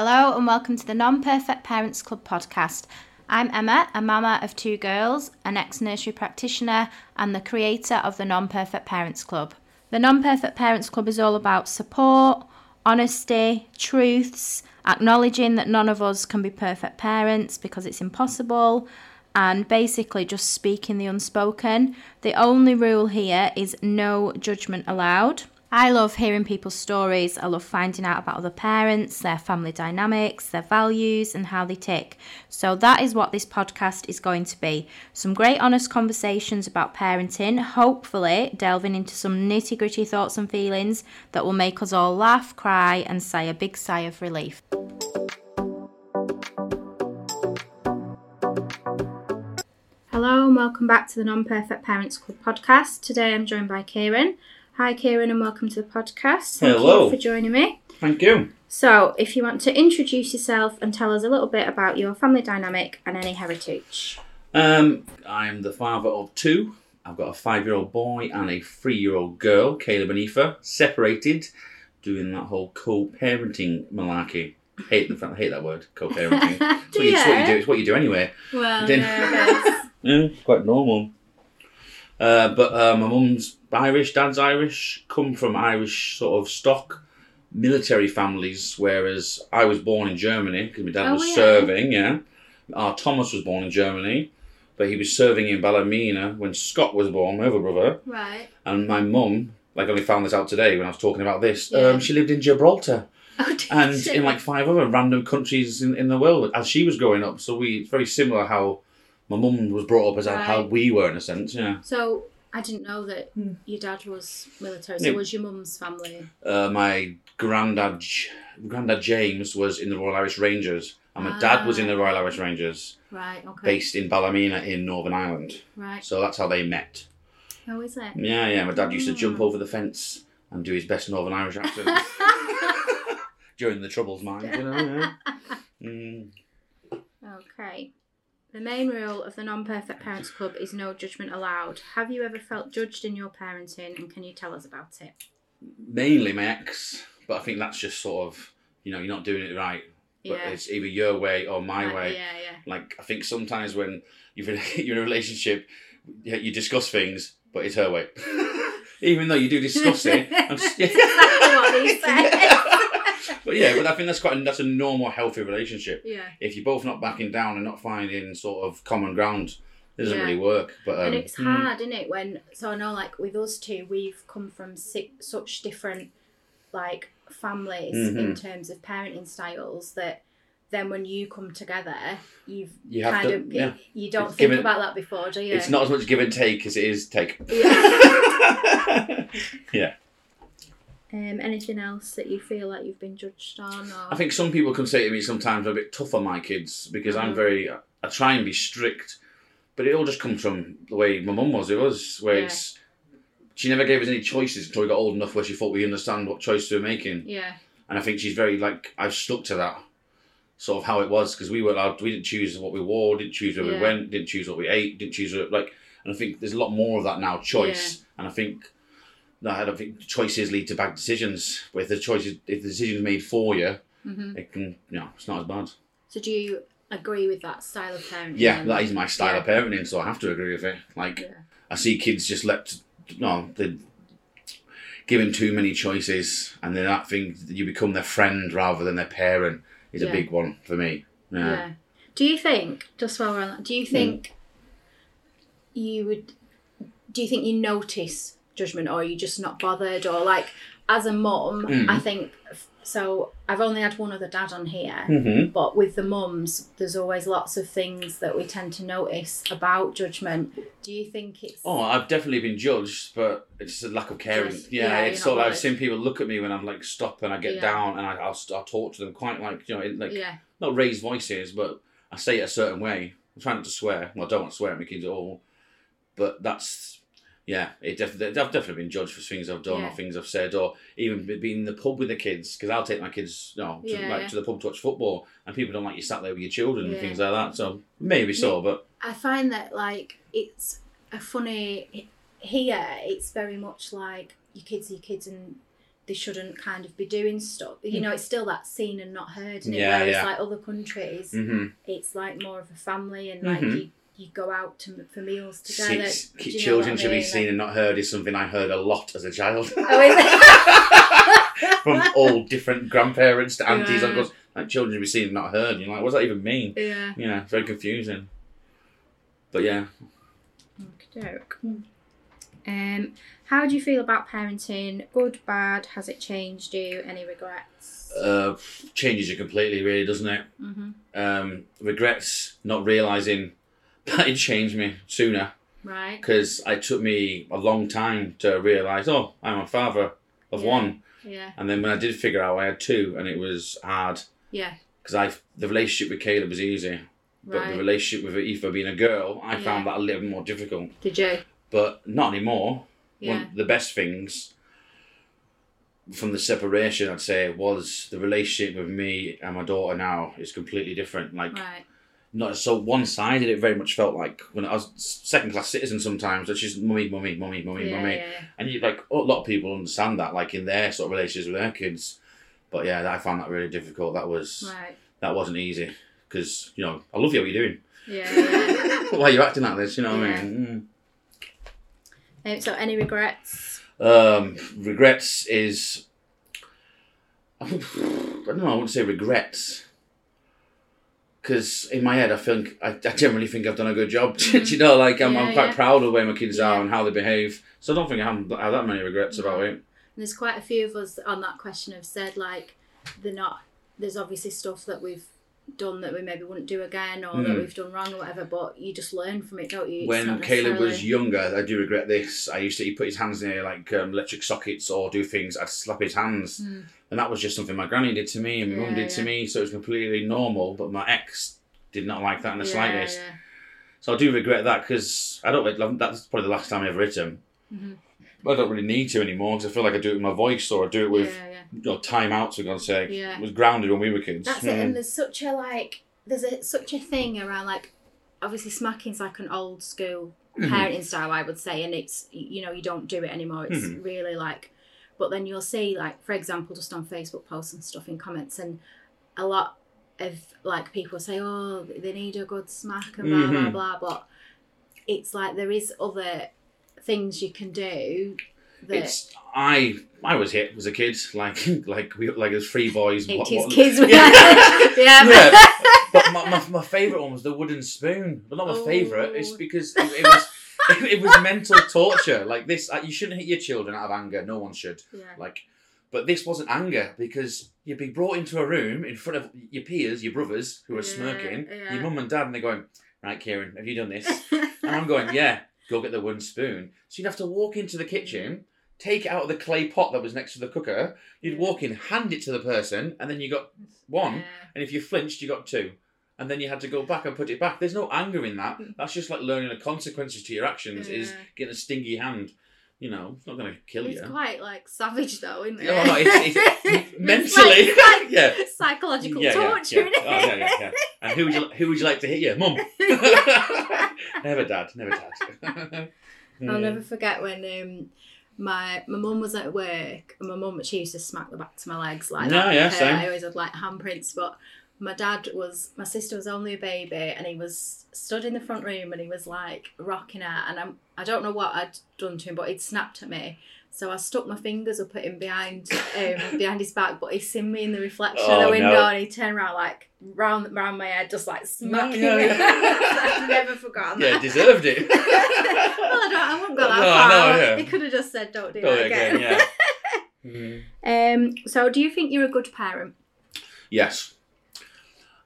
Hello and welcome to the Non Perfect Parents Club podcast. I'm Emma, a mama of two girls, an ex nursery practitioner, and the creator of the Non Perfect Parents Club. The Non Perfect Parents Club is all about support, honesty, truths, acknowledging that none of us can be perfect parents because it's impossible, and basically just speaking the unspoken. The only rule here is no judgment allowed. I love hearing people's stories. I love finding out about other parents, their family dynamics, their values, and how they tick. So, that is what this podcast is going to be some great, honest conversations about parenting, hopefully, delving into some nitty gritty thoughts and feelings that will make us all laugh, cry, and sigh a big sigh of relief. Hello, and welcome back to the Non Perfect Parents Club podcast. Today I'm joined by Kieron. Hi, Kieron, and welcome to the podcast. Thank Hello. you for joining me. Thank you. So, if you want to introduce yourself and tell us a little bit about your family dynamic and any heritage. Um, I'm the father of two. I've got a five-year-old boy and a three-year-old girl, Caleb and Aoife, separated, doing that whole co-parenting malarkey. Hate the fact, I hate that word, co-parenting. it's, Do what you, it's what you do. It's what you do anyway. Well, Didn't- Yeah, quite normal. Uh, but uh, my mum's Irish, dad's Irish, come from Irish sort of stock military families, whereas I was born in Germany because my dad Oh, was yeah. serving, yeah. Our Thomas was born in Germany, but he was serving in Ballymena when Scott was born, my other brother. right. And my mum, like I only found this out today when I was talking about this, Yeah. um, she lived in Gibraltar Oh, and in like five other random countries in, in the world as she was growing up. So we it's very similar how my mum was brought up as how we were in a sense. Yeah. So, I didn't know that Hmm. your dad was military. So, Yeah. was your mum's family? Uh, my granddad, granddad James was in the Royal Irish Rangers, and my dad was in the Royal Irish Rangers, Right, okay. based in Ballymena in Northern Ireland. Right. So that's how they met. How is it? Yeah, yeah. My dad used to jump Hmm. over the fence and do his best Northern Irish accent during the Troubles, mind you know. Yeah. Mm. Okay. The main rule of the Non Perfect Parents Club is no judgment allowed. Have you ever felt judged in your parenting and can you tell us about it? mainly my ex, but I think that's just sort of you know you're not doing it right. But Yeah. it's either your way or my Right, way. Yeah, yeah. Like I think sometimes when you've you're in a relationship, you you discuss things, but it's her way. Even though you do discuss it, I'm s- That's exactly what they say. But yeah, but I think that's quite a, that's a normal, healthy relationship. yeah. If you're both not backing down and not finding sort of common ground, it doesn't Yeah. really work. But um, and it's mm, hard, isn't it? When so I know, like with us two, we've come from si- such different like families in Mhm. terms of parenting styles that then when you come together, you've You have kind to- of yeah. you don't It's think given- about that before, do you? It's not as much give and take as it is take. Yeah. Yeah. Um, anything else that you feel like you've been judged on? Or... I think some people can say to me sometimes I'm a bit tough on my kids because I'm Mhm. very, I try and be strict, but it all just comes from the way my mum was. It was where Yeah. it's, she never gave us any choices until we got old enough where she thought we understand what choices we were making. Yeah. And I think she's very like I've stuck to that sort of how it was because we were allowed, we didn't choose what we wore, didn't choose where Yeah. we went, didn't choose what we ate, didn't choose what, like. And I think there's a lot more of that now, choice. And I think I don't think choices lead to bad decisions. But if the choices, if the decision's made for you, hmm it can, you know, it's not as bad. So do you agree with that style of parenting? Yeah, that is my style of parenting, so I have to agree with it. Like, Yeah. I see kids just left, no, they given too many choices, and then that thing you become their friend rather than their parent is Yeah. a big one for me. Yeah. Yeah. Do you think, just while we're on that, do you Hmm. think you would, do you think you notice judgment or are you just not bothered? Or like, as a mum, Mm. I think, so I've only had one other dad on here. Mm-hmm. But with the mums, there's always lots of things that we tend to notice about judgment. Do you think it's Oh, I've definitely been judged, but it's a lack of caring. Just- yeah, yeah, it's sort of I've seen people look at me when I'm like stop and I get Yeah. down and I, I'll, I'll talk to them quite like you know like yeah, not raised voices, but I say it a certain way. I'm trying not to swear. Well, I don't want to swear at my kids at all. But that's, yeah, it definitely, I've definitely been judged for things I've done Yeah. or things I've said, or even being in the pub with the kids, because I'll take my kids, you know, to, Yeah, like, to the pub to watch football, and people don't like you sat there with your children Yeah. and things like that. So maybe so, but I find that like it's a funny here. It's very much like your kids are your kids, and they shouldn't kind of be doing stuff. You know, it's still that seen and not heard, and Yeah, whereas yeah. like other countries, hmm it's like more of a family and like Mhm. you, you go out to, for meals together. Six, you know children I should be seen and not heard is something I heard a lot as a child Oh, is it? from all different grandparents to aunties, Yeah. uncles. Like children should be seen and not heard. And you're like, what does that even mean? yeah. You know, it's very confusing. But yeah. Um, how do you feel about parenting? Good, bad? Has it changed you? Any regrets? uh, changes you completely, really, doesn't it? hmm Um, regrets not realizing that it changed me sooner Right. because it took me a long time to realize, oh, I'm a father of Yeah. one. Yeah. And then when I did figure out I had two, and it was hard Yeah. because I the relationship with Caleb was easy, but the relationship with Aoife being a girl, I Yeah. found that a little more difficult. Did you? But not anymore. Yeah. One of the best things from the separation, I'd say, was the relationship with me and my daughter now is completely different. Like, Right. Not so one sided. It very much felt like when I was second class citizen sometimes. It's just mummy, mummy, mummy, mummy, Yeah, mummy, yeah. and you like a lot of people understand that, like in their sort of relationships with their kids. But yeah, I found that really difficult. That was Right. that wasn't easy because you know I love you. What you're doing? Yeah. Why are you acting like this? You know what. I mean? um, so, any regrets? Mm. Um, regrets is I don't know. I wouldn't say regrets. Because in my head, I think I, I generally think I've done a good job. Do you mm. know, like I'm, Yeah, I'm quite yeah. proud of the way my kids Yeah. are and how they behave. So I don't think I have, I have that many regrets about it. And there's quite a few of us on that question have said like they're not. There's obviously stuff that we've done that we maybe wouldn't do again or that Mm. we've done wrong or whatever. But you just learn from it, don't you? It's when not Caleb was younger, I do regret this. I used to he put his hands near like um, electric sockets or do things. I'd slap his hands, Mm. and that was just something my granny did to me and my mum Yeah, did to me. So it was completely normal. But my ex did not like that in the yeah, slightest. yeah. So I do regret that because I don't. That's probably the last time I ever hit him. Mhm. I don't really need to anymore because I feel like I do it with my voice or I do it with yeah, yeah. you know, time out. For God's sake, Yeah. it was grounded when we were kids. That's Yeah. it. And there's such a like, there's a such a thing around like, obviously smacking's like an old school Mhm. parenting style, I would say, and it's you know you don't do it anymore. It's Mhm. really like, but then you'll see like, for example, just on Facebook posts and stuff in comments, and a lot of like people say, oh, they need a good smack and blah blah blah, but it's like there is other things you can do that It's I I was hit as a kid like like we like as three boys. what- what- kids. Yeah. yeah. Yeah. but my, my, my favourite one was the wooden spoon. But not my Oh. favourite. It's because it, it was it, it was mental torture. Like this, uh, you shouldn't hit your children out of anger. No one should. yeah. Like, but this wasn't anger because you'd be brought into a room in front of your peers, your brothers who are Yeah, smirking, yeah. your mum and dad, and they're going, "Right, Kieron, have you done this?" and I'm going, "Yeah." Go get the wooden spoon. So you'd have to walk into the kitchen, take it out of the clay pot that was next to the cooker. You'd walk in, hand it to the person, and then you got one. Yeah. And if you flinched, you got two. And then you had to go back and put it back. There's no anger in that. Mm. That's just like learning the consequences to your actions is getting a stingy hand. You know, it's not going to kill It's you. It's quite like savage though, isn't it? Oh, it's, it's, mentally, it's like yeah. psychological Yeah, yeah, torture. yeah. Oh, yeah, yeah, yeah. And who would you who would you like to hit you, mum? never, dad. Never, dad. I'll never forget when um, my my mum was at work and my mum she used to smack the backs of my legs like Yeah, that. yeah, same. I always had like handprints, but my dad was my sister was only a baby and he was stood in the front room and he was like rocking her and I'm I don't know what I'd done to him, but he'd snapped at me. So I stuck my fingers up at him behind um, behind his back, but he seen me in the reflection of Oh, the window no. and he turned around like round round my head, just like smacking yeah, me. I've never forgotten Yeah, that. deserved it. well, I don't. I wouldn't go that No, far. no, yeah. He could have just said, "Don't do Go that again, again." yeah. Mhm. Um. So, do you think you're a good parent? Yes.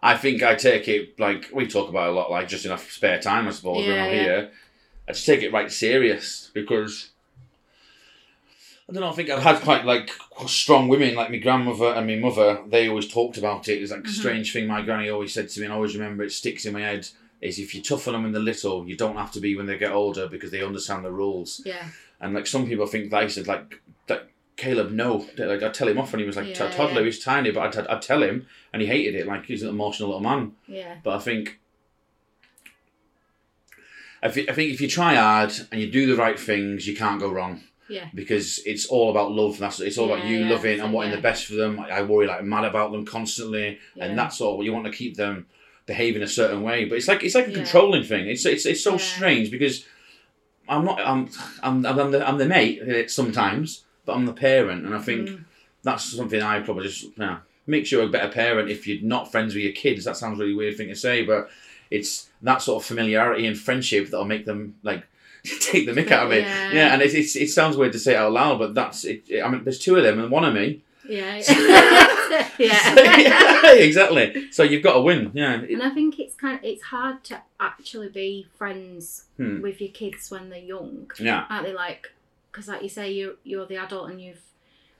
I think I take it like we talk about a lot, like just enough spare time, I suppose, when Yeah, I'm yeah. here. I just take it right serious because I don't know. I think I've had quite like strong women, like my grandmother and my mother. They always talked about it. It's like a Mhm. strange thing my granny always said to me, and I always remember it sticks in my head. Is if you toughen them when they're little, you don't have to be when they get older because they understand the rules. Yeah. And like some people think that I said like that Caleb no, like I'd tell him off when he was like Yeah, a toddler, yeah. he was tiny, but I'd, I'd tell him and he hated it. Like he's an emotional little man. Yeah. But I think I, I think if you try hard and you do the right things, you can't go wrong. Yeah. because it's all about love. That's it's all about you yeah, loving and wanting yeah. the best for them. I worry like mad about them constantly, Yeah. and that's all. You want to keep them behaving a certain way, but it's like it's like a Yeah. controlling thing. It's it's it's so Yeah. strange because I'm not I'm I'm I'm the, I'm the mate uh, sometimes, but I'm the parent, and I think Mm. that's something I probably just yeah, makes you a better parent if you're not friends with your kids. That sounds really weird thing to say, but it's that sort of familiarity and friendship that'll make them like take the mick out of me. Yeah. Yeah, and it, it's, it sounds weird to say it out loud, but that's it. I mean, there's two of them and one of me. Yeah. So, yeah. yeah, exactly. So you've got to win. Yeah. And I think it's kind of it's hard to actually be friends Hmm. with your kids when they're young, yeah. aren't they? Like, because like you say, you you're the adult and you've,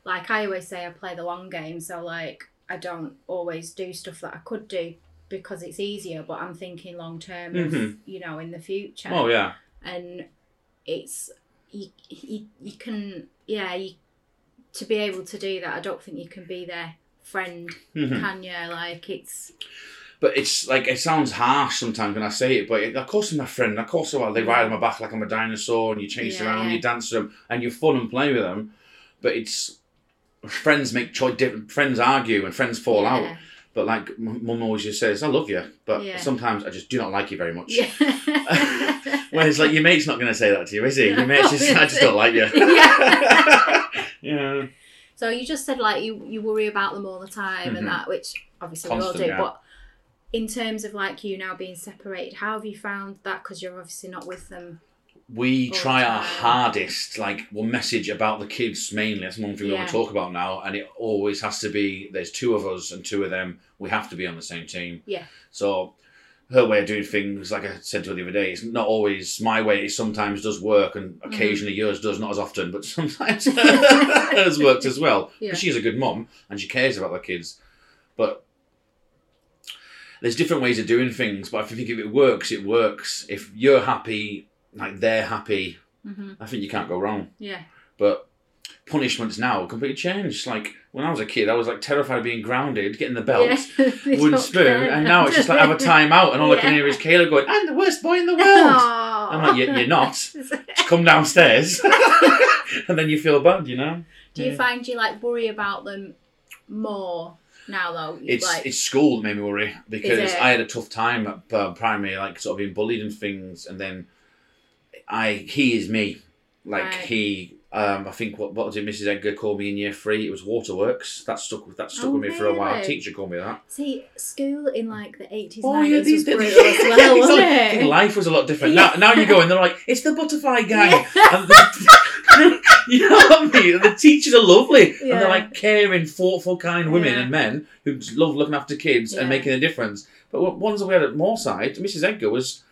like I always say, I play the long game. So like I don't always do stuff that I could do because it's easier, but I'm thinking long term of Mhm. you know in the future. Oh yeah. and it's you, you, you can yeah you to be able to do that i don't think you can be their friend Mhm. can you like it's But it's like it sounds harsh sometimes when I say it. But of course, I'm my friend. Of course, well, they ride on my back like I'm a dinosaur, and you chase Yeah, around, yeah. you dance with them, and you fun and play with them. But it's friends make choice. Different friends argue and friends fall out. But like mum always just says, "I love you," but Yeah. sometimes I just do not like you very much. yeah Whereas like your mate's not going to say that to you, is he? Your mate's just, I just don't like you. Yeah. yeah. so you just said like you you worry about them all the time Mhm. and that which obviously Constant, we all do yeah. but in terms of like you now being separated how have you found that because you're obviously not with them We try our hardest. Like we'll message about the kids mainly. That's one thing we want to talk about now, and it always has to be. There's two of us and two of them. We have to be on the same team. Yeah. So her way of doing things, like I said to her the other day, it's not always my way. It sometimes does work, and Mm-hmm. occasionally yours does, not as often, but sometimes hers works as well. Yeah. She's a good mum and she cares about the kids. But there's different ways of doing things. But I think if it works, it works. If you're happy, like they're happy, hmm I think you can't go wrong. yeah But punishments now completely changed. Like when I was a kid, I was like terrified of being grounded, getting the belt, Yeah. Wooden spoon, care and now it's just like have a time out, and all I can hear is Kayla going, "I'm the worst boy in the world." Aww. I'm like, "You- "You're not." Just come downstairs, and then you feel bad, you know. Do you Yeah. find you like worry about them more now though? It's like, it's school that made me worry because I had a tough time at uh, primary, like sort of being bullied and things, and then I he is me, like Right. he. Um, I think what what did Mrs Edgar call me in year three? It was waterworks. That stuck with that stuck Oh, with me for a while. really? Teacher called me that. see school in like the eighties, Oh nineties these was days- brutal as well, wasn't it? life was a lot different. Yeah. Now, now you go and they're like, it's the butterfly gang. Yeah. You know what I mean? And the teachers are lovely. And they're like caring, thoughtful, kind women Yeah. and men who love looking after kids Yeah. and making a difference. But ones that we had at Moorside, Mrs. Edgar was,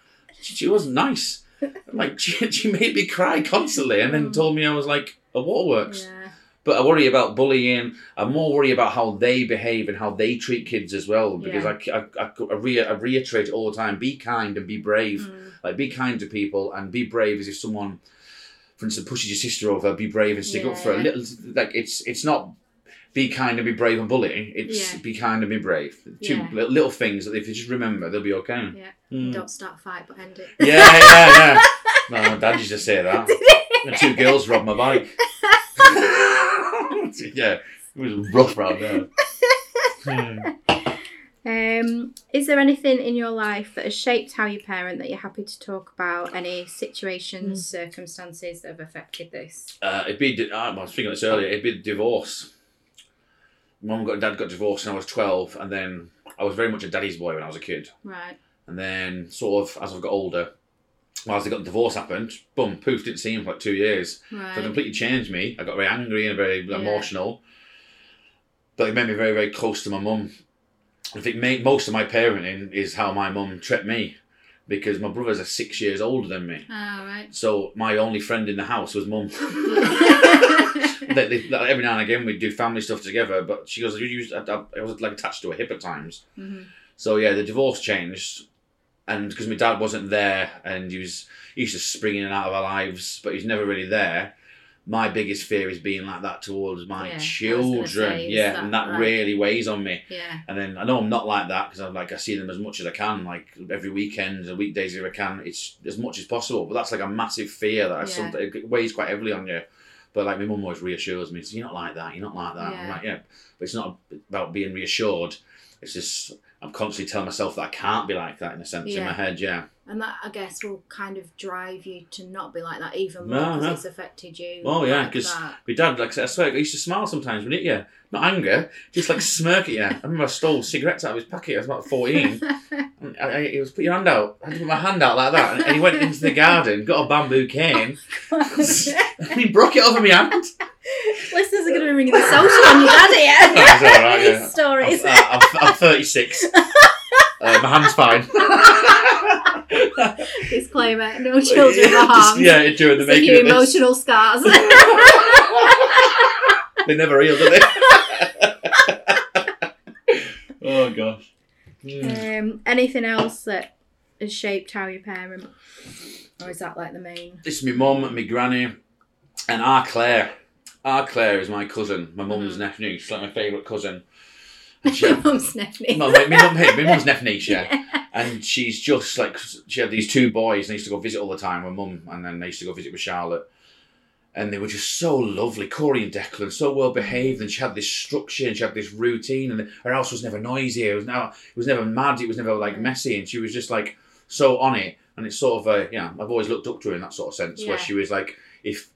she, she wasn't nice. Like, she, she made me cry constantly and then Mm. told me I was like a waterworks. Yeah. But I worry about bullying. I'm more worry about how they behave and how they treat kids as well. Because I, I, I, I, re- I reiterate it all the time: be kind and be brave. Mm. Like, be kind to people and be brave. As if someone, for instance, pushes your sister over, be brave and stick up for a little. Like, it's it's not be kind and be brave and bully. It's Yeah. be kind and be brave. Two Yeah. li- little things that if you just remember, they'll be okay. Yeah. Mm. Don't start a fight, but end it. Yeah, yeah, yeah. No, my dad used to say that. The two girls robbed my bike. yeah, it was rough round there. Hmm. Um, is there anything in your life that has shaped how you parent that you're happy to talk about? Any situations, circumstances that have affected this? Uh, it'd be, I was thinking this earlier, it'd be divorce. Mum got dad got divorced when I was 12, and then I was very much a daddy's boy when I was a kid. Right. And then, sort of, as I've got older, well, as I got the divorce happened, boom, poof, didn't see him for like two years. So it completely changed me. I got very angry and very Yeah. emotional. But it made me very, very close to my mum. I think most of my parenting is how my mum treated me. Because my brothers are six years older than me. Ah, right. So my only friend in the house was mum. they, they, like, every now and again we'd do family stuff together, but she goes, I, was like attached to her hip at times. Mhm. So yeah, the divorce changed, and because my dad wasn't there, and he was he used to spring in and out of our lives, but he's never really there. My biggest fear is being like that towards my Yeah, I was gonna children. say, yeah, that and that like- really weighs on me. Yeah. And then I know I'm not like that because I'm like I see them as much as I can, like every weekend and weekdays if I can. It's as much as possible, but that's like a massive fear that Yeah. some, it weighs quite heavily on you. But like my mum always reassures me, so you're not like that, you're not like that. I'm Yeah. like, yeah, but it's not about being reassured. It's just I'm constantly telling myself that I can't be like that in a sense in my head. Yeah, And that, I guess, will kind of drive you to not be like that even more because no. it's affected you. Oh, yeah, because that. my dad, like I said, I swear, I used to smile sometimes when it you, not anger, just like smirk at you. I remember I stole cigarettes out of his pocket. I was about fourteen. I, I, he was put your hand out. I had to put my hand out like that, and, and he went into the garden, got a bamboo cane, oh, and he broke it over my hand. Listeners are going to be ringing the social on your dad here. That's all right, These yeah. stories. I'm, uh, I'm, I'm 36. Uh, my hand's fine. Disclaimer: No children are harmed. yeah, during the making of this. emotional scars. They never heal, do they? oh gosh. Mm. um, anything else that has shaped how you parent, or is that like the main? This is my mum and my granny, and our Claire. Our Claire is my cousin, my mum's Mhm. nephew. She's like my favourite cousin. She, Your mum's nephew. no, my, my, mum, my mum's nephew, yeah. And she's just like she had these two boys. And they used to go visit all the time with mum, and then they used to go visit with Charlotte. And they were just so lovely, Corey and Declan, so well behaved, and she had this structure and she had this routine, and her house was never noisy. It was now, it was never mad. It was never like messy, and she was just like so on it. And it's sort of uh, a yeah, I've always looked up to her in that sort of sense, where she was like, if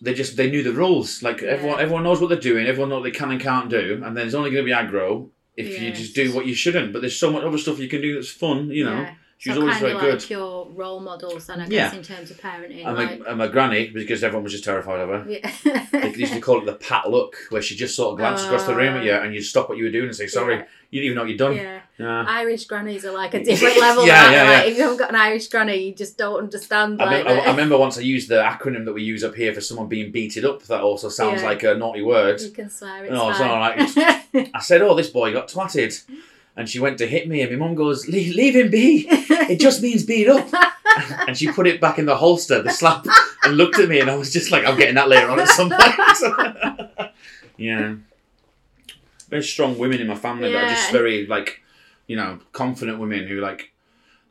they just they knew the rules, like Yeah. everyone everyone knows what they're doing, everyone knows what they can and can't do, and then there's only going to be aggro if you just do what you shouldn't. But there's so much other stuff you can do that's fun, you know. Yeah. She was so always kind very of good. like your role models, then I Yeah. guess in terms of parenting. And like, my, and my granny, because everyone was just terrified of her. yeah. They used to call it the pat look, where she just sort of glanced across the room at you oh. and you stop what you were doing and say, sorry, Yeah. you didn't even know what you'd done. yeah. Yeah. Irish grannies are like a different level. Yeah, aren't yeah, like, yeah. If you haven't got an Irish granny, you just don't understand. I, Like, remember, I, remember once I used the acronym that we use up here for someone being beated up. That also sounds Yeah. like a naughty word. you can swear it's No, it's all right. I said, "Oh, this boy got twatted," and she went to hit me, and my mum goes, "Leave, leave him be. It just means beat up." and she put it back in the holster, the slap, and looked at me, and I was just like, "I'm getting that later on at some point." yeah, very strong women in my family that are just very like, you know, confident women who like.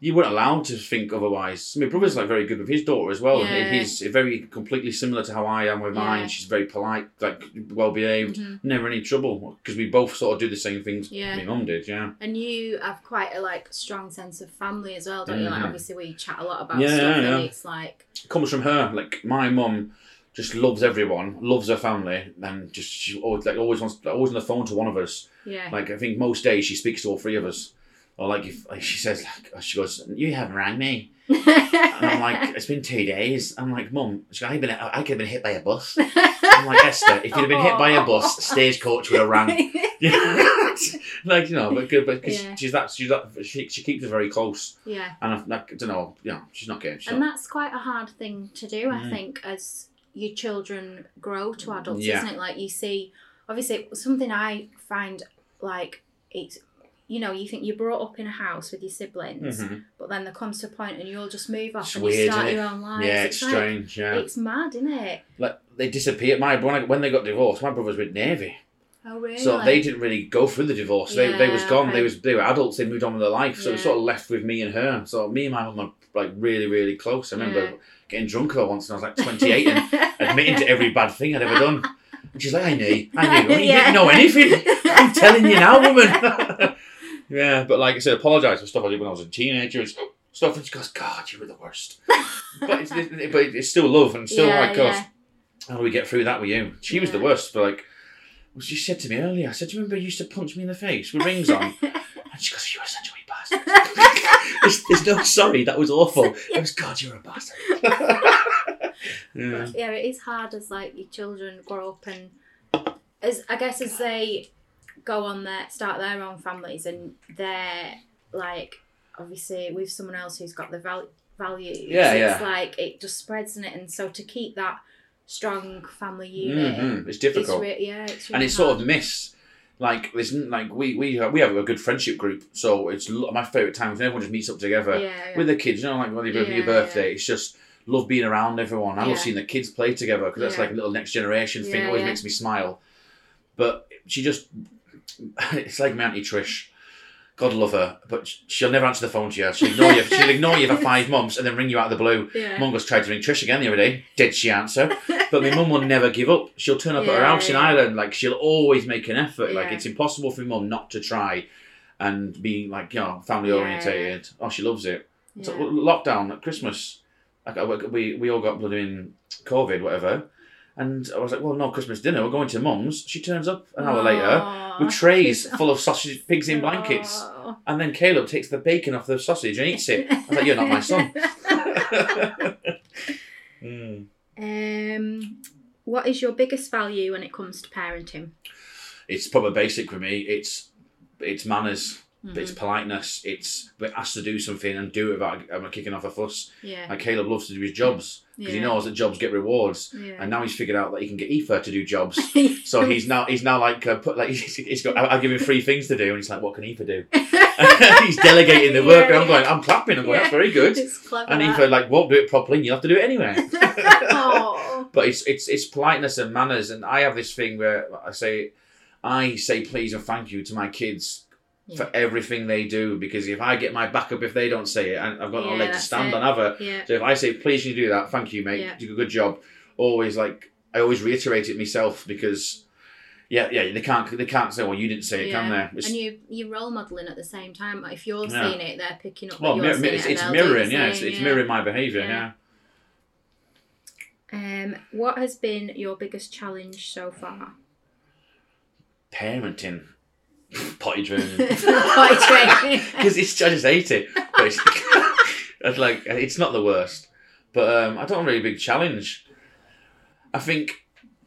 You weren't allowed to think otherwise. My brother's like very good with his daughter as well. Yeah. He's very completely similar to how I am with mine. Yeah. She's very polite, like well behaved Mhm. never any trouble because we both sort of do the same things Yeah. my mum did yeah And you have quite a like strong sense of family as well, don't you? Like Mhm. obviously we chat a lot about Yeah, stuff, yeah, and it's like it comes from her like my mum just loves everyone loves her family and just she always like always wants always on the phone to one of us yeah, like I think most days she speaks to all three of us or like if like she says like she goes you haven't rang me and I'm like it's been two days I'm like mum she goes, I've been I could have been hit by a bus I'm like Esther if you'd have been hit by a bus stagecoach would have rang yeah. like you know but good but 'cause Yeah. she's that she's that she, she keeps it very close yeah. And I, like, I don't know, yeah, she's not getting. She's And not, that's quite a hard thing to do, I Mm. think, as your children grow to adults, Yeah. isn't it? Like you see, obviously, something I find like it's, you know, you think you're brought up in a house with your siblings, Mhm. but then there comes to a point and you all just move off It's and weird, you start your own lives. yeah, it's, like, strange. Yeah, It's mad, isn't it? like they disappeared. My when, I, when they got divorced, my brother was with Navy, Oh, really? so they didn't really go through the divorce. they they was gone. okay. They was they were adults. They moved on with their life. So it was sort of left with me and her. So me and my mum are like really really close. I remember Yeah. getting drunk with her once, and I was like 28 and admitting to every bad thing I'd ever done. And she's like, I knew, I knew. You Yeah. didn't know anything. I'm telling you now, woman. yeah, but like I said, apologise for stuff I did when I was a teenager and stuff. And she goes, God, you were the worst. but it's, it, but it's still love and still Yeah, like, goes, yeah. how do we get through that with you? She was the worst. But like, well, she said to me earlier, I said, Do you remember you used to punch me in the face with rings on? And she goes, You were such a wee bastard. there's, there's no sorry, that was awful. It was, God, you're a bastard. yeah. Yeah, it is hard as like your children grow up and as I guess as they go on their start their own families and they're like obviously with someone else who's got the val- values. Yeah, it's yeah. like it just spreads in it, and so to keep that strong family unit, Mhm, It's it's difficult. re- yeah, it's really and it's sort of miss. Like n- like we we have, we have a good friendship group, so it's my favourite time when everyone just meets up together yeah, yeah. with the kids. You know, like when they Yeah, your birthday, it's just love being around everyone. I love seeing the kids play together because that's like a little next generation thing. Always makes me smile. But she just, it's like my auntie Trish. God love her, but she'll never answer the phone to you. She'll ignore you. She'll ignore you for five months and then ring you out of the blue. Yeah. Mum was tried to ring Trish again the other day. Did she answer? But my mum will never give up. She'll turn up at her Yeah, house in. Ireland. Like she'll always make an effort. Like it's impossible for my mum not to try and be like you know family Yeah, orientated. Oh, she loves it. So, lockdown at Christmas, like we we all got bloody in COVID, whatever. And I was like, well, no Christmas dinner. We're going to mum's. She turns up an hour later with trays full of sausage, pigs in blankets. Aw. And then Caleb takes the bacon off the sausage and eats it. I was like, you're not my son. Mm. um, what is your biggest value when it comes to parenting? It's probably basic for me. It's it's manners. Mhm. It's politeness. It's we're asked to do something and do it without um, kicking off a fuss. Yeah. Like Caleb loves to do his jobs because yeah. he knows that jobs get rewards. Yeah. And now he's figured out that he can get Aoife to do jobs. So he's now he's now like uh, put like he's, he's got. I, I give him three things to do, and he's like, "What can Aoife do?" he's delegating the work, and I'm going, "I'm clapping." I'm going, "That's very good." It's clever. And. Aoife like won't do it properly, and you'll have to do it anyway. But it's it's it's politeness and manners, and I have this thing where I say, I say please and thank you to my kids Yeah. for everything they do because if I get my back up if they don't say it, and I've got no Yeah, leg to stand it. on either. Yeah. So if I say please, you do that? Thank you, mate. Yeah. You did a good job. Always like I always reiterate it myself because. Yeah, yeah, they can't. They can't say, "Well, you didn't say it," can they? It's- And you you're role modeling at the same time. If you're seeing it, they're picking up. well, mir- you're mi- it's, and it's do mirroring. Yeah, it's, it's mirroring my behaviour. Yeah. Yeah. Um, what has been your biggest challenge so far? parenting, potty training. Potty training. because it's I just hate it. Basically, it's like it's not the worst, but um, I don't have a really big challenge. I think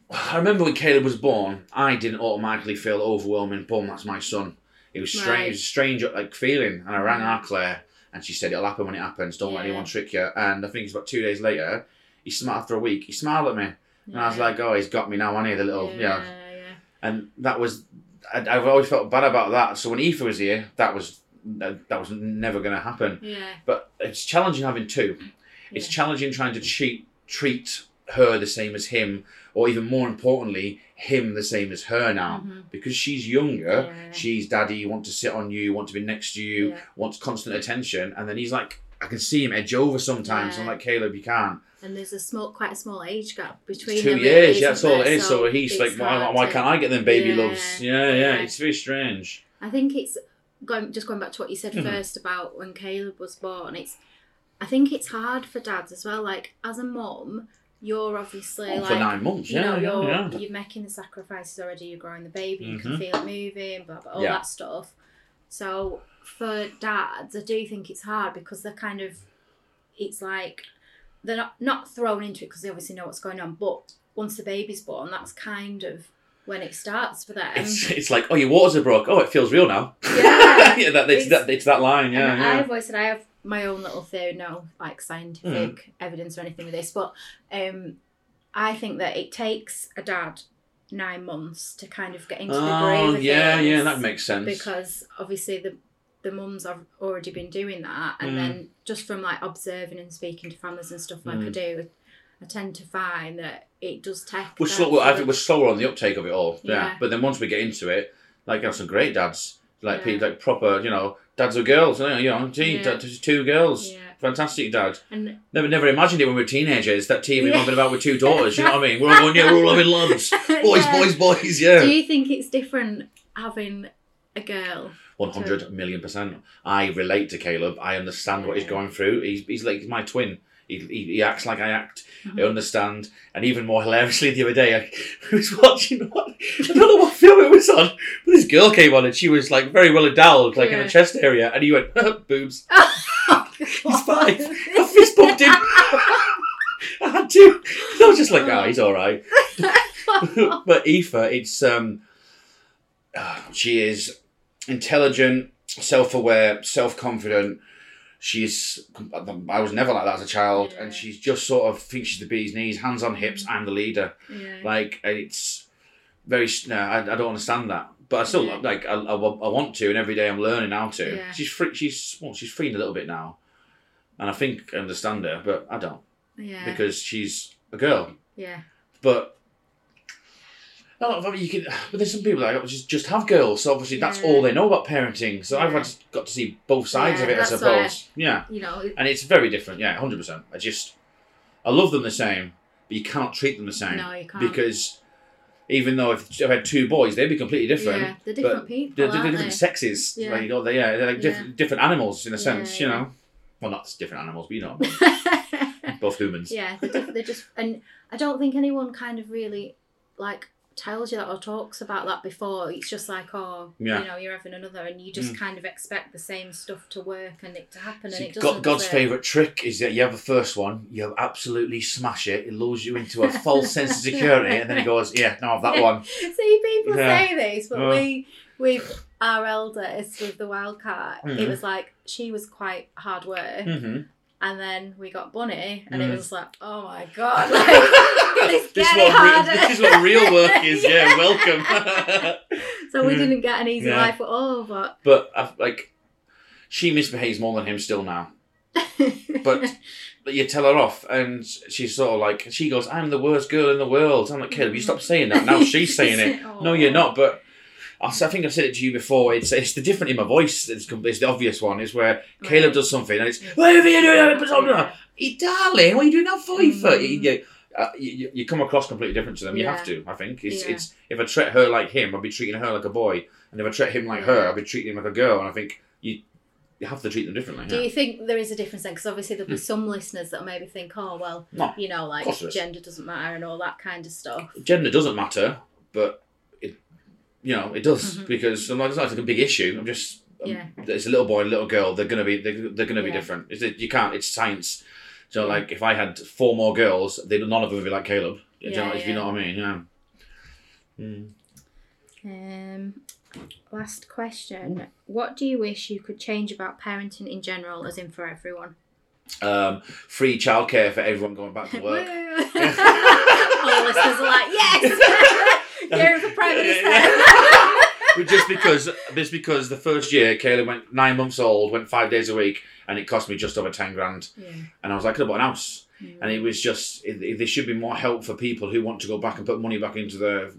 I remember when Caleb was born, I didn't automatically feel overwhelming. Boom, that's my son. It was strange, Right. it was a strange like feeling, and I rang our Claire, and she said it'll happen when it happens. Don't let anyone trick you. And I think it's about two days later. He smiled after a week. He smiled at me, and I was like, "Oh, he's got me now, he?" The little, yeah, yeah. yeah. And that was, I, I've always felt bad about that. So when Aoife was here, that was that was never going to happen. Yeah. But it's challenging having two. It's Yeah. challenging trying to treat treat her the same as him, or even more importantly, him the same as her now. Mhm. Because she's younger, Yeah. she's daddy, want to sit on you, want to be next to you, Yeah. wants constant attention, and then he's like, I can see him edge over sometimes. I'm like, Caleb, you can't. And there's a small, quite a small age gap between Two them, years, yeah, that's all it is. So, he's like, why, why can't I get them baby Yeah, loves? Yeah, yeah, it's very strange. I think it's going just going back to what you said Mhm. first about when Caleb was born. It's I think it's hard for dads as well. Like as a mum, you're obviously Oh, like for nine months, you yeah, know yeah, you're yeah. you're making the sacrifices already. You're growing the baby. You Mhm. can feel it moving. Blah blah all that stuff. So for dads, I do think it's hard because they're kind of it's like they're not not thrown into it because they obviously know what's going on. But once the baby's born, that's kind of when it starts for them. It's, it's like, oh, your waters are broke. Oh, it feels real now. Yeah. yeah, that, it's, It's- that, it's that line, yeah, yeah. I've always said I have my own little theory, no like scientific Mm. evidence or anything with this, but um, I think that it takes a dad nine months to kind of get into the groove Oh, yeah, yeah, that makes sense. because obviously the the mums have already been doing that, and Mm. then just from like observing and speaking to families and stuff like I Mm. do, I tend to find that it does take. we're slow, I think we're slower on the uptake of it all. Yeah. Yeah. But then once we get into it, like, I have some great dads. Like, Yeah. people, like proper, you know, dads with girls. You know, gee, Yeah. dad, two girls. Yeah. Fantastic dad. and Never never imagined it when we were teenagers, that TV Yeah. mobbing about with two daughters, you know what I mean? We're all going, yeah, we're all having lads. Boys, boys, boys, yeah. Do you think it's different having a girl? One hundred million percent. I relate to Caleb. I understand what he's going through. He's, he's like he's my twin. He, he, he acts like I act. I Mhm. understand. And even more hilariously, the other day, I was watching. What, I don't know what film it was on, but this girl came on and she was like very well endowed, like in Yeah. the chest area, and he went boobs. He's five. I fist bumped him. I had to. I was just like, ah, he's all right. but Aoife, it's um, she is intelligent, self-aware, self-confident. She's I was never like that as a child, Yeah. and she's just sort of thinks she's the bee's knees, hands on hips. I'm the leader. yeah. Like it's very. No, I, I don't understand that, but I still Yeah. like I, I, I want to, and every day I'm learning how to. She's free. She's well, she's freeing a little bit now, and I think I understand her, but I don't yeah. because she's a girl. yeah. But No, you can, but there's some people that just just have girls, so obviously that's Yeah. all they know about parenting. So I've Yeah. had got to see both sides Yeah, of it, I suppose. Yeah, You know, and it's very different. Yeah, hundred percent. I just, I love them the same, but you cannot treat them the same no, you can't. because even though if I had two boys, they'd be completely different. yeah, they're different people. They're, they're different they? sexes. Yeah. Like, you they, yeah, they're like diff- different animals in a sense. You know, well, not different animals, but you know, both humans. yeah, they're, diff- they're just, and I don't think anyone kind of really like tells you that or talks about that before. It's just like, oh, Yeah. you know, you're having another, and you just Mm. kind of expect the same stuff to work and it to happen, See, and it doesn't. God, God's favourite trick is that you have the first one, you absolutely smash it, it lulls you into a false sense of security, and then he goes, Yeah, now I have that one. See, people Yeah. say this, but Uh. we, with our eldest, with the wild card, it was like she was quite hard work, hmm and then we got Bunny, and Mm. it was like, oh my god, like, This, is what re- this is what real work is, yeah, welcome. so we mm. didn't get an easy Yeah. life at all, but but, i like, she misbehaves more than him still now. But but you tell her off, and she's sort of like, she goes, I'm the worst girl in the world. I'm like, Caleb, you mm. stop saying that. Now she's saying it. No, you're not. But I think I've said it to you before. It's it's the different in my voice. It's, it's the obvious one. Is where Caleb does something and it's what are you doing? Put something on." Hey, darling, what are you doing that for? Mm. You, uh, you, you come across completely different to them. You Yeah. have to. I think it's Yeah. it's if I treat her like him, I'd be treating her like a boy, and if I treat him like her, I'd be treating him like a girl. And I think you you have to treat them differently. Do yeah. you think there is a difference then? Because obviously there'll be some listeners that maybe think, oh well, No, you know, like course there is. gender doesn't matter and all that kind of stuff. Gender doesn't matter, but you know it does Mhm. because I'm not, it's not like a big issue. I'm just um, it's a little boy and a little girl. They're gonna be they're, they're gonna be Yeah. different. It's, you can't. It's science. So Yeah. like if I had four more girls, they none of them would be like Caleb. Do you Yeah, know, if you know what I mean? Yeah. Mm. Um, last question: What do you wish you could change about parenting in general, as in for everyone? Um, free childcare for everyone going back to work. All listeners are like, yes, you're for prime minister. But just because, just because the first year Caleb went nine months old, went five days a week, and it cost me just over ten grand, yeah. and I was like, I could have bought an house. And it was just, it, it- there should be more help for people who want to go back and put money back into the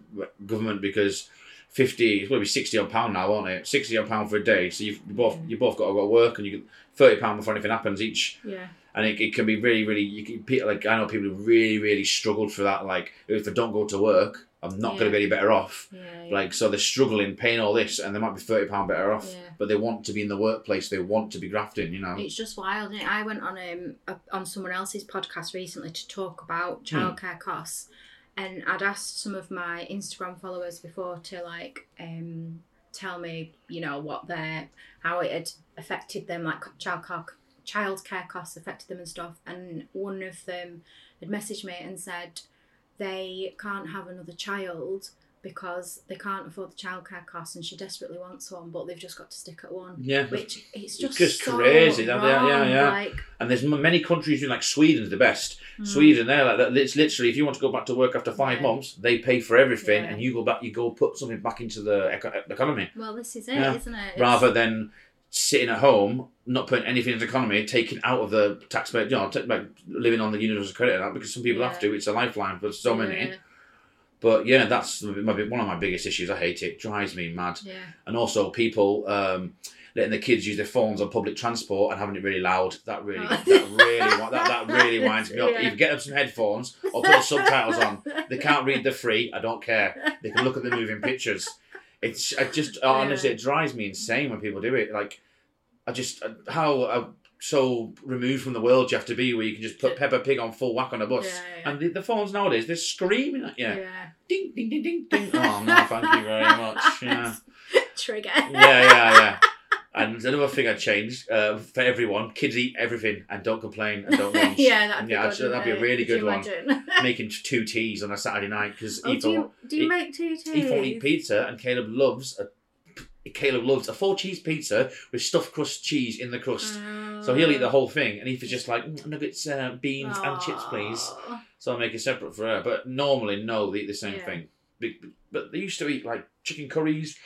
government because 50, it's going to be 60 odd pound now, won't it? 60 odd pound for a day. So you've you both, you both got to go to work and you get 30 pound before anything happens each. yeah. And it, it can be really, really, you can, like, I know people who really, really struggled for that. Like, if they don't go to work, I'm not going to be any better off. Yeah, yeah. Like, so they're struggling, paying all this, and they might be £30 pound better off. Yeah. But they want to be in the workplace, they want to be grafting, you know? It's just wild. It? I went on um a, on someone else's podcast recently to talk about childcare costs, and I'd asked some of my Instagram followers before to like um tell me you know what their how it had affected them like childcare childcare costs affected them and stuff, and one of them had messaged me and said they can't have another child because they can't afford the childcare costs and she desperately wants one but they've just got to stick at one Yeah. which it's It's just, just so crazy, that- yeah, yeah, yeah. Like, And there's many countries like Sweden's the best. mm, Sweden, they're like that. It's literally if you want to go back to work after five Yeah. months, they pay for everything, Yeah. and you go back, you go put something back into the eco- economy Well, this is it, Yeah. not it? It's- rather than sitting at home, not putting anything into the economy, taking out of the taxpayer, you know, t- like living on the universal credit and that because some people have to. It's a lifeline for so many. Yeah, But yeah, that's my, one of my biggest issues. I hate it. Drives me mad. yeah. And also people um, letting the kids use their phones on public transport and having it really loud. That really, Oh. that really, that, that really winds me up. Yeah. Either get them some headphones or put the subtitles on. They can't read the free. I don't care. They can look at the moving pictures. It's I just honestly it drives me insane when people do it. Like I just uh, how uh, so removed from the world you have to be where you can just put Peppa Pig on full whack on a bus. Yeah, yeah. And the, the phones nowadays they're screaming at you. Yeah. Ding ding ding ding ding. Oh no, thank you very much. Yeah Trigger. yeah, yeah, yeah. And another thing I changed uh, for everyone: kids eat everything and don't complain and don't lunch. yeah, that'd be Yeah, good. that'd be a really good one. Making two teas on a Saturday night because Oh, do you, do you eat- make two teas? Aoife won't eat pizza, and Caleb loves a Caleb loves a four cheese pizza with stuffed crust cheese in the crust. So he'll eat the whole thing, and Aoife's just like "Mm, nuggets, uh, beans, and chips, please. So I make it separate for her. But normally, no, they eat the same Yeah. thing. But, but they used to eat like chicken curries.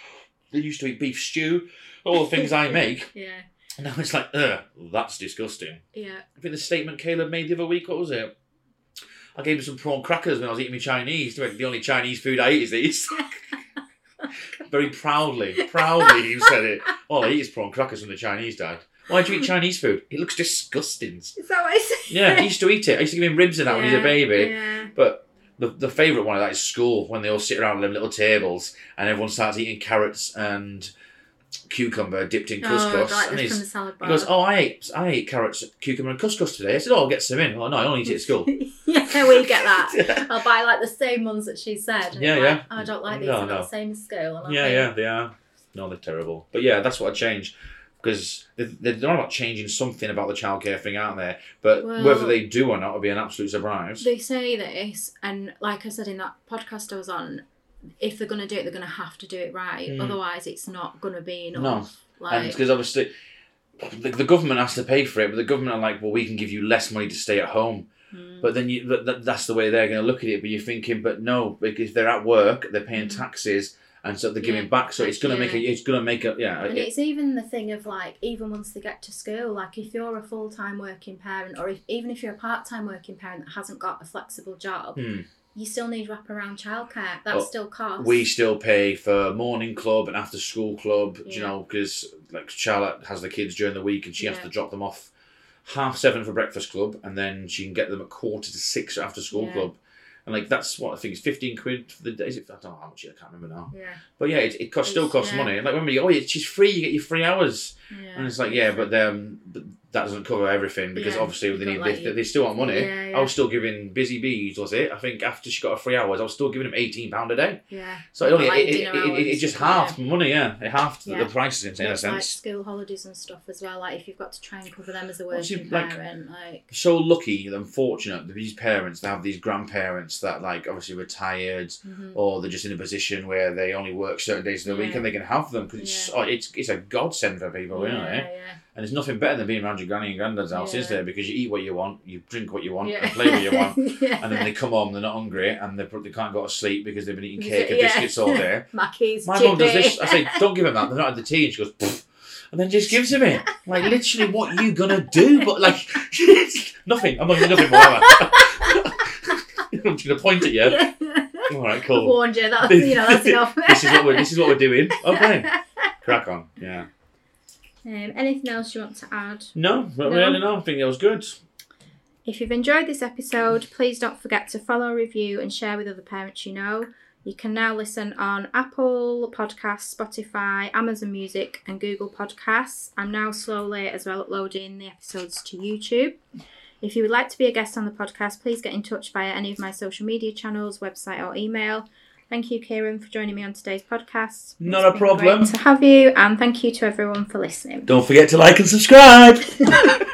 They used to eat beef stew. All the things I make. Yeah, And now it's like, ugh, that's disgusting. yeah. I think the statement Caleb made the other week, what was it? I gave him some prawn crackers when I was eating my Chinese. The only Chinese food I eat is these. Very proudly, proudly he said it. All I eat is prawn crackers from the Chinese dad. Why do you eat Chinese food? It looks disgusting. Is that what I said? Yeah, he used to eat it. I used to give him ribs of that when he was a baby. Yeah. But the, the favourite one of that is school when they all sit around them little tables and everyone starts eating carrots and cucumber dipped in oh, couscous. Oh, like and this he's, from the salad he goes, "Oh, I ate I ate carrots, cucumber, and couscous today." I said, "Oh, I'll get some in." Oh no, I only eat it at school. yeah, we get that. yeah, I'll buy like the same ones that she said. Yeah, yeah. like, oh, I don't like these. No, no. the same school. And yeah, yeah, they are. No, they're terrible. But yeah, that's what I changed because they- they're not about changing something about the childcare thing, aren't they? But Well- whether they do or not will be an absolute surprise. They say this, and like I said in that podcast I was on, if they're going to do it, they're going to have to do it right. Mm. Otherwise, it's not going to be enough. No. Like, because obviously the, the government has to pay for it, but the government are like, well, we can give you less money to stay at home. mm, But then you, that, that- that's the way they're going to look at it. But you're thinking, but no, because they're at work, they're paying Mm. taxes, and so they're giving Yeah, back. So it's going to make a, yeah. it's going to make a, yeah. and it- it's even the thing of like, even once they get to school, like if you're a full time working parent, or if, even if you're a part time working parent that hasn't got a flexible job, Hmm. You still need wraparound childcare. That Well, still costs. we still pay for morning club and after school club, you Yeah. know, because like Charlotte has the kids during the week and she has Yeah. to drop them off half seven for breakfast club and then she can get them at quarter to six after school Yeah. club. And like that's what I think is fifteen quid for the day. Is it? I don't know how much. I can't remember now. Yeah. But yeah, it, it costs still It's- costs yeah. money. Like when we go, oh, yeah, she's free. You get your free hours. yeah. And it's like, yeah, but um, but that doesn't cover everything because Yeah, obviously they need they, they still want money. Yeah, yeah. I was still giving busy bees, was it? I think after she got her three hours, I was still giving them eighteen pound a day. Yeah. So it only Like it, it, it, it, just halved money. Yeah, it halved Yeah. the prices in, in a It's like school holidays and stuff as well. Like if you've got to try and cover them as a Well, working like- parent, like So lucky and fortunate that these parents they have these grandparents that like obviously retired mhm. or they're just in a position where they only work certain days of the week and they can have them because it's oh, it's it's a godsend for people, yeah, isn't it? yeah, And there's nothing better than being around your granny and granddad's house, is there? Because you eat what you want, you drink what you want, yeah. and play what you want. yeah. And then they come home, they're not hungry, and they, they can't go to sleep because they've been eating cake and yeah. biscuits all day. Mackey's. My mum does this. I say, don't give him that. They're not had the tea. And she goes, Pff, and then just gives him it. Like, literally, what you gonna do? But, like, nothing. I'm not going to do nothing whatever. I'm just going to point at you. Yeah. All right, cool. warned you. That you know that's enough. this is what we're. This is what we're doing. Okay, crack on. Yeah. Um, anything else you want to add? No, not No. really. No, I think that was good. If you've enjoyed this episode, please don't forget to follow, review, and share with other parents you know. You can now listen on Apple Podcasts, Spotify, Amazon Music, and Google Podcasts. I'm now slowly as well uploading the episodes to YouTube. If you would like to be a guest on the podcast, please get in touch via any of my social media channels, website, or email. Thank you, Kieron, for joining me on today's podcast. Not It's a problem. To have you, and thank you to everyone for listening. Don't forget to like and subscribe.